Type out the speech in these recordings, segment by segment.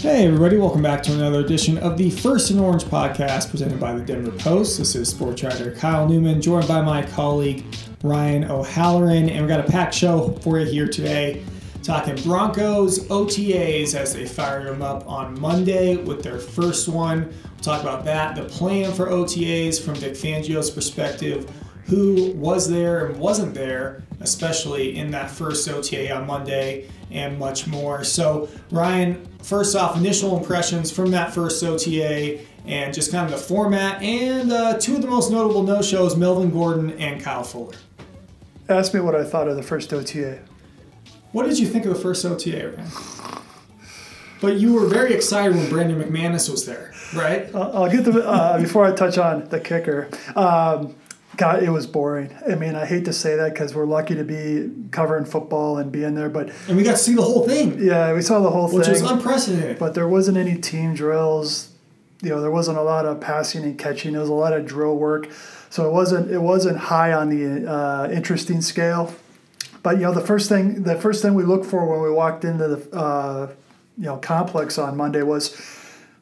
Hey, everybody, welcome back to another edition of the First and Orange podcast presented by the Denver Post. This is sports writer Kyle Newman, joined by my colleague Ryan O'Halloran, and we've got a packed show for you here today. Talking Broncos OTAs as they fire them up on Monday with their first one. We'll talk about that, the plan for OTAs from Vic Fangio's perspective, who was there and wasn't there, especially in that first OTA on Monday, and much more. So, Ryan, first off, initial impressions from that first OTA and just kind of the format and uh, two of the most notable no shows Melvin Gordon and Kyle Fuller. Ask me what I thought of the first OTA. What did you think of the first OTA, Ryan? But you were very excited when Brandon McManus was there, right? I'll get the uh, before I touch on the kicker. Um, God, it was boring. I mean, I hate to say that because we're lucky to be covering football and being there, but and we got to see the whole thing. Yeah, we saw the whole which thing, which was unprecedented. But there wasn't any team drills. You know, there wasn't a lot of passing and catching. There was a lot of drill work, so it wasn't it wasn't high on the uh, interesting scale. But you know, the first thing the first thing we looked for when we walked into the uh, you know complex on Monday was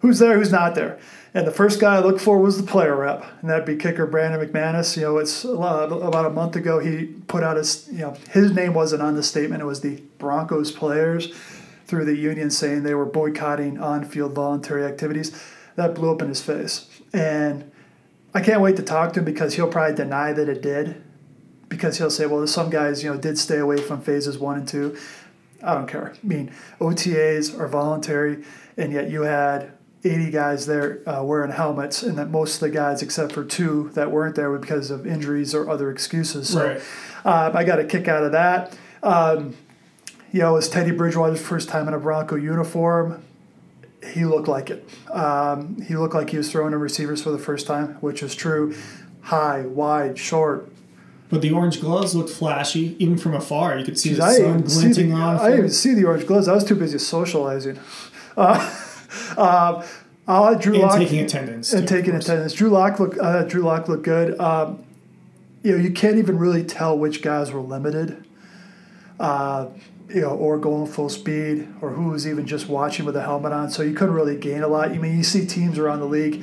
who's there, who's not there. And the first guy I looked for was the player rep, and that'd be kicker Brandon McManus. You know, it's about a month ago he put out his, you know, his name wasn't on the statement. It was the Broncos players through the union saying they were boycotting on-field voluntary activities. That blew up in his face, and I can't wait to talk to him because he'll probably deny that it did, because he'll say, well, some guys, you know, did stay away from phases one and two. I don't care. I mean, OTAs are voluntary, and yet you had 80 guys there uh, wearing helmets, and that most of the guys, except for two that weren't there, were because of injuries or other excuses. So right. uh, I got a kick out of that. Um, you know, it was Teddy Bridgewater's first time in a Bronco uniform. He looked like it. Um, he looked like he was throwing in receivers for the first time, which is true. High, wide, short, but the orange gloves looked flashy, even from afar. You could see Jeez, the sun glinting the, on. I didn't even see the orange gloves. I was too busy socializing. Uh, uh, uh, Drew and Lock, taking attendance. And too, taking attendance. Drew Lock look. Uh, Drew Lock looked good. Um, you know, you can't even really tell which guys were limited. Uh, you know, or going full speed, or who was even just watching with a helmet on. So you couldn't really gain a lot. I mean, you see teams around the league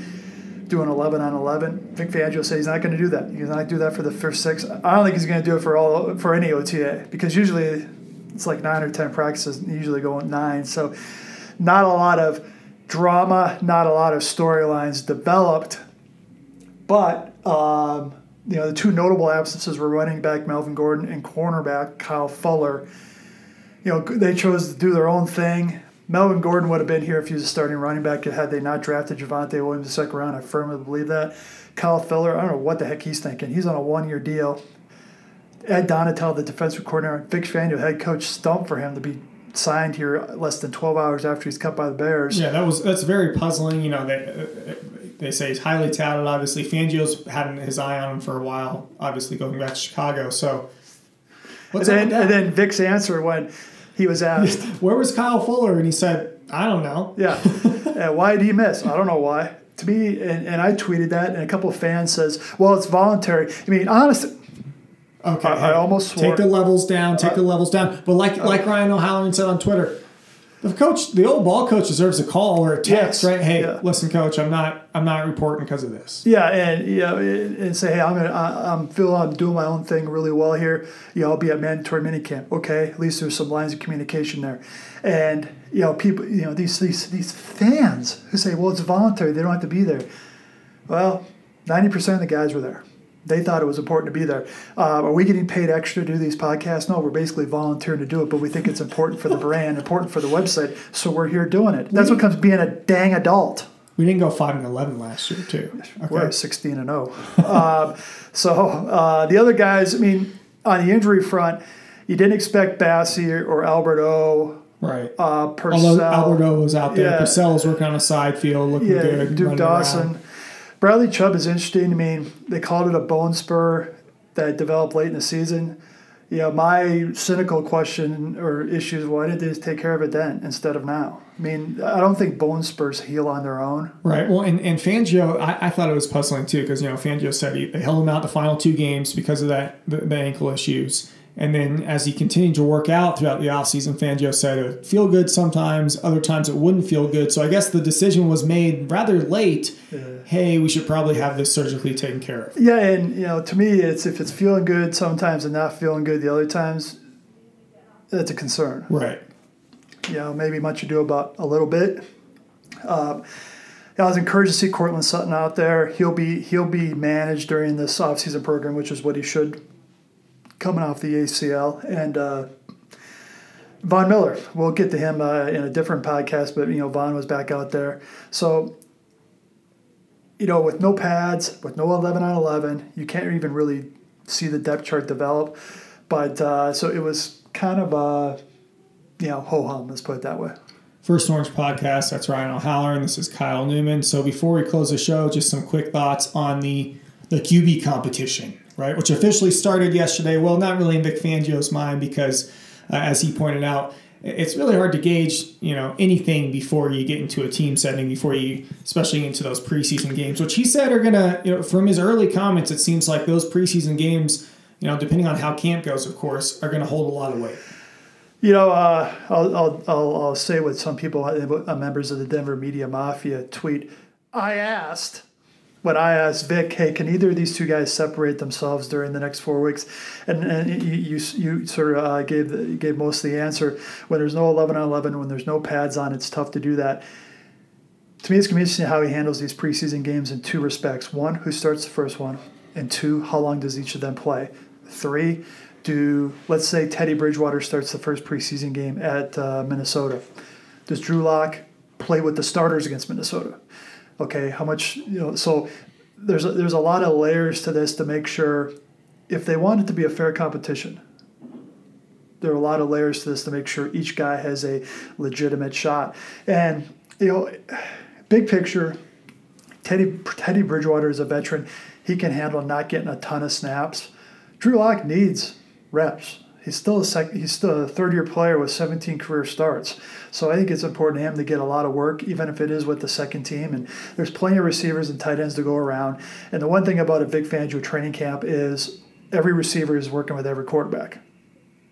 doing 11 on 11. Vic Fangio says he's not going to do that. He's not going to do that for the first six. I don't think he's going to do it for all for any OTA because usually it's like nine or 10 practices, usually going nine. So not a lot of drama, not a lot of storylines developed. But um, you know, the two notable absences were running back Melvin Gordon and cornerback Kyle Fuller. You know, they chose to do their own thing. Melvin Gordon would have been here if he was a starting running back had they not drafted Javonte Williams the second round. I firmly believe that. Kyle Fuller, I don't know what the heck he's thinking. He's on a one year deal. Ed Donatell, the defensive coordinator, and Vic Fangio, head coach, stumped for him to be signed here less than 12 hours after he's cut by the Bears. Yeah, that was that's very puzzling. You know, they uh, uh, they say he's highly touted. Obviously, Fangio's had his eye on him for a while. Obviously, going back to Chicago. So, and then, and then Vic's answer when he was asked, "Where was Kyle Fuller?" and he said, "I don't know." Yeah, yeah why did he miss? I don't know why. To me, and, and I tweeted that, and a couple of fans says, "Well, it's voluntary." I mean, honestly Okay, I, I almost swore. take the levels down. Take the levels down. But like like Ryan O'Halloran said on Twitter, the coach, the old ball coach, deserves a call or a text, yes, right? Hey, yeah. listen, coach, I'm not I'm not reporting because of this. Yeah, and you know, and say, hey, I'm gonna I'm feel I'm doing my own thing really well here. You know, I'll be at mandatory minicamp. Okay, at least there's some lines of communication there, and you know, people, you know, these these these fans who say, well, it's voluntary, they don't have to be there. Well, ninety percent of the guys were there they thought it was important to be there. Uh, are we getting paid extra to do these podcasts? No, we're basically volunteering to do it, but we think it's important for the brand, important for the website, so we're here doing it. That's what comes being a dang adult. We didn't go five and eleven last year, too. Okay. We're sixteen and zero. Oh. um, so uh, the other guys, I mean, on the injury front, you didn't expect Bassey or Albert O. Right. Uh, Purcell. Although Albert O was out there, yeah. Purcell was working on a side field, looking yeah, good. Duke Dawson. Around. Bradley Chubb is interesting. I mean, they called it a bone spur that developed late in the season. You know, my cynical question or issue is why did they take care of it then instead of now? I mean, I don't think bone spurs heal on their own. Right. Well, and, and Fangio, I, I thought it was puzzling too because, you know, Fangio said he, they held him out the final two games because of that the, the ankle issues. And then as he continued to work out throughout the offseason, Fangio said it would feel good sometimes, other times it wouldn't feel good. So I guess the decision was made rather late. Yeah. Hey, we should probably have this surgically taken care of. Yeah, and you know, to me, it's if it's feeling good sometimes and not feeling good the other times, that's a concern. Right. You know, maybe much ado about a little bit. Uh, I was encouraged to see Courtland Sutton out there. He'll be he'll be managed during this offseason program, which is what he should coming off the ACL. And uh, Von Miller, we'll get to him uh, in a different podcast, but you know Von was back out there. So you know, with no pads, with no 11 on 11, you can't even really see the depth chart develop. But uh, so it was kind of a, you know, ho hum, let's put it that way. First Orange Podcast, that's Ryan O'Halloran. This is Kyle Newman. So before we close the show, just some quick thoughts on the, the QB competition right, which officially started yesterday. Well, not really in Vic Fangio's mind because, uh, as he pointed out, it's really hard to gauge, you know, anything before you get into a team setting, before you, especially into those preseason games, which he said are gonna, you know, from his early comments, it seems like those preseason games, you know, depending on how camp goes, of course, are gonna hold a lot of weight. You know, uh, I'll, I'll, I'll, I'll say what some people, uh, members of the Denver Media Mafia, tweet. I asked when I asked Vic, hey, can either of these two guys separate themselves during the next four weeks? And, and you, you, you sort of uh, gave, gave most of the answer. When there's no 11 on 11, when there's no pads on, it's tough to do that. To me, it's going to be interesting how he handles these preseason games in two respects. One, who starts the first one? And two, how long does each of them play? Three, do, let's say Teddy Bridgewater starts the first preseason game at uh, Minnesota. Does Drew Lock play with the starters against Minnesota? Okay how much you know so there's a, there's a lot of layers to this to make sure if they want it to be a fair competition there are a lot of layers to this to make sure each guy has a legitimate shot. And you know big picture teddy teddy bridgewater is a veteran. He can handle not getting a ton of snaps. Drew lock needs reps he's still a sec- he's still a third year player with 17 career starts. So I think it's important to him to get a lot of work, even if it is with the second team. And there's plenty of receivers and tight ends to go around. And the one thing about a Vic Fangio training camp is every receiver is working with every quarterback.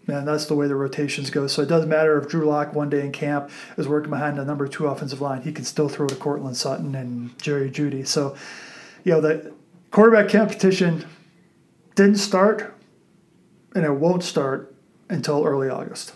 And that's the way the rotations go. So it doesn't matter if Drew Lock one day in camp is working behind the number two offensive line. He can still throw to Courtland Sutton and Jerry Jeudy. So, you know, the quarterback competition didn't start and it won't start until early August.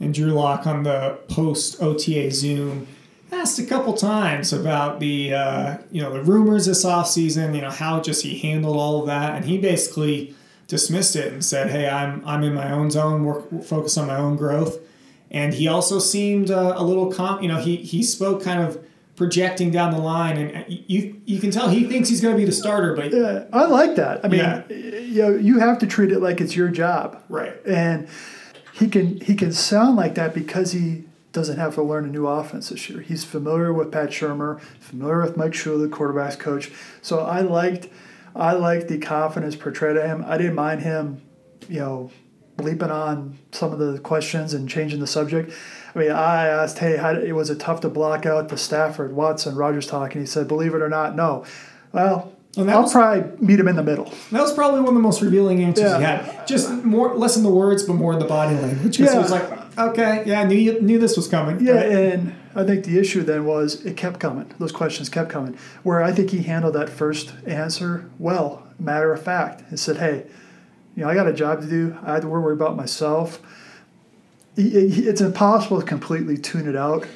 And Drew Lock on the post OTA Zoom asked a couple times about the uh, you know the rumors this offseason, you know how just he handled all of that, and he basically dismissed it and said, "Hey, I'm I'm in my own zone, work focus on my own growth." And he also seemed uh, a little calm. You know, he he spoke kind of projecting down the line, and uh, you you can tell he thinks he's going to be the starter. But yeah, I like that. I mean, yeah. you know, you have to treat it like it's your job, right? And he can he can sound like that because he doesn't have to learn a new offense this year. He's familiar with Pat Shurmur, familiar with Mike Shula, the quarterbacks coach. So I liked I liked the confidence portrayed of him. I didn't mind him, you know, bleeping on some of the questions and changing the subject. I mean, I asked, hey, how, was it tough to block out the Stafford, Watson, Rodgers talk? And he said, believe it or not, no. Well, I'll was, probably meet him in the middle. That was probably one of the most revealing answers yeah. he had. Just more, less in the words, but more in the body language. Because yeah. it was like, okay, yeah, I knew you, knew this was coming. Yeah, right? and I think the issue then was it kept coming. Those questions kept coming. Where I think he handled that first answer well, matter of fact, and said, hey, you know, I got a job to do. I had to worry about myself it's impossible to completely tune it out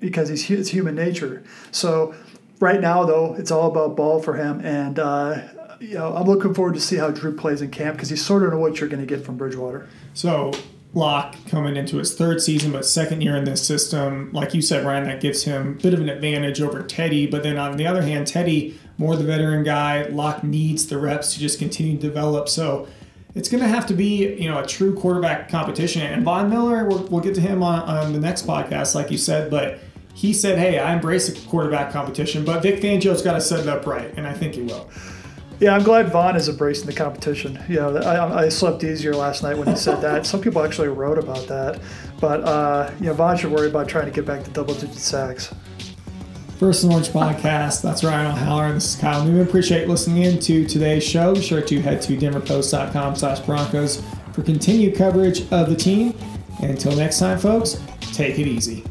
because he's it's human nature. So right now, though, it's all about ball for him, and uh, you know I'm looking forward to see how Drew plays in camp because he's sort of know what you're going to get from Bridgewater. So Lock coming into his third season, but second year in this system, like you said, Ryan, that gives him a bit of an advantage over Teddy. But then on the other hand, Teddy more the veteran guy. Lock needs the reps to just continue to develop. So it's going to have to be you know a true quarterback competition. And Von Miller, we'll, we'll get to him on, on the next podcast, like you said, but he said, "Hey, I embrace the quarterback competition, but Vic Fangio's got to set it up right," and I think he will. Yeah, I'm glad Von is embracing the competition. You know, I, I slept easier last night when he said that. Some people actually wrote about that, but uh, you know, Von should worry about trying to get back to double-digit sacks. First and Orange Podcast. That's Ryan O'Halloran. And This is Kyle Newman. Appreciate listening in to today's show. Be sure to head to denverpost.com slash Broncos for continued coverage of the team. And until next time, folks, take it easy.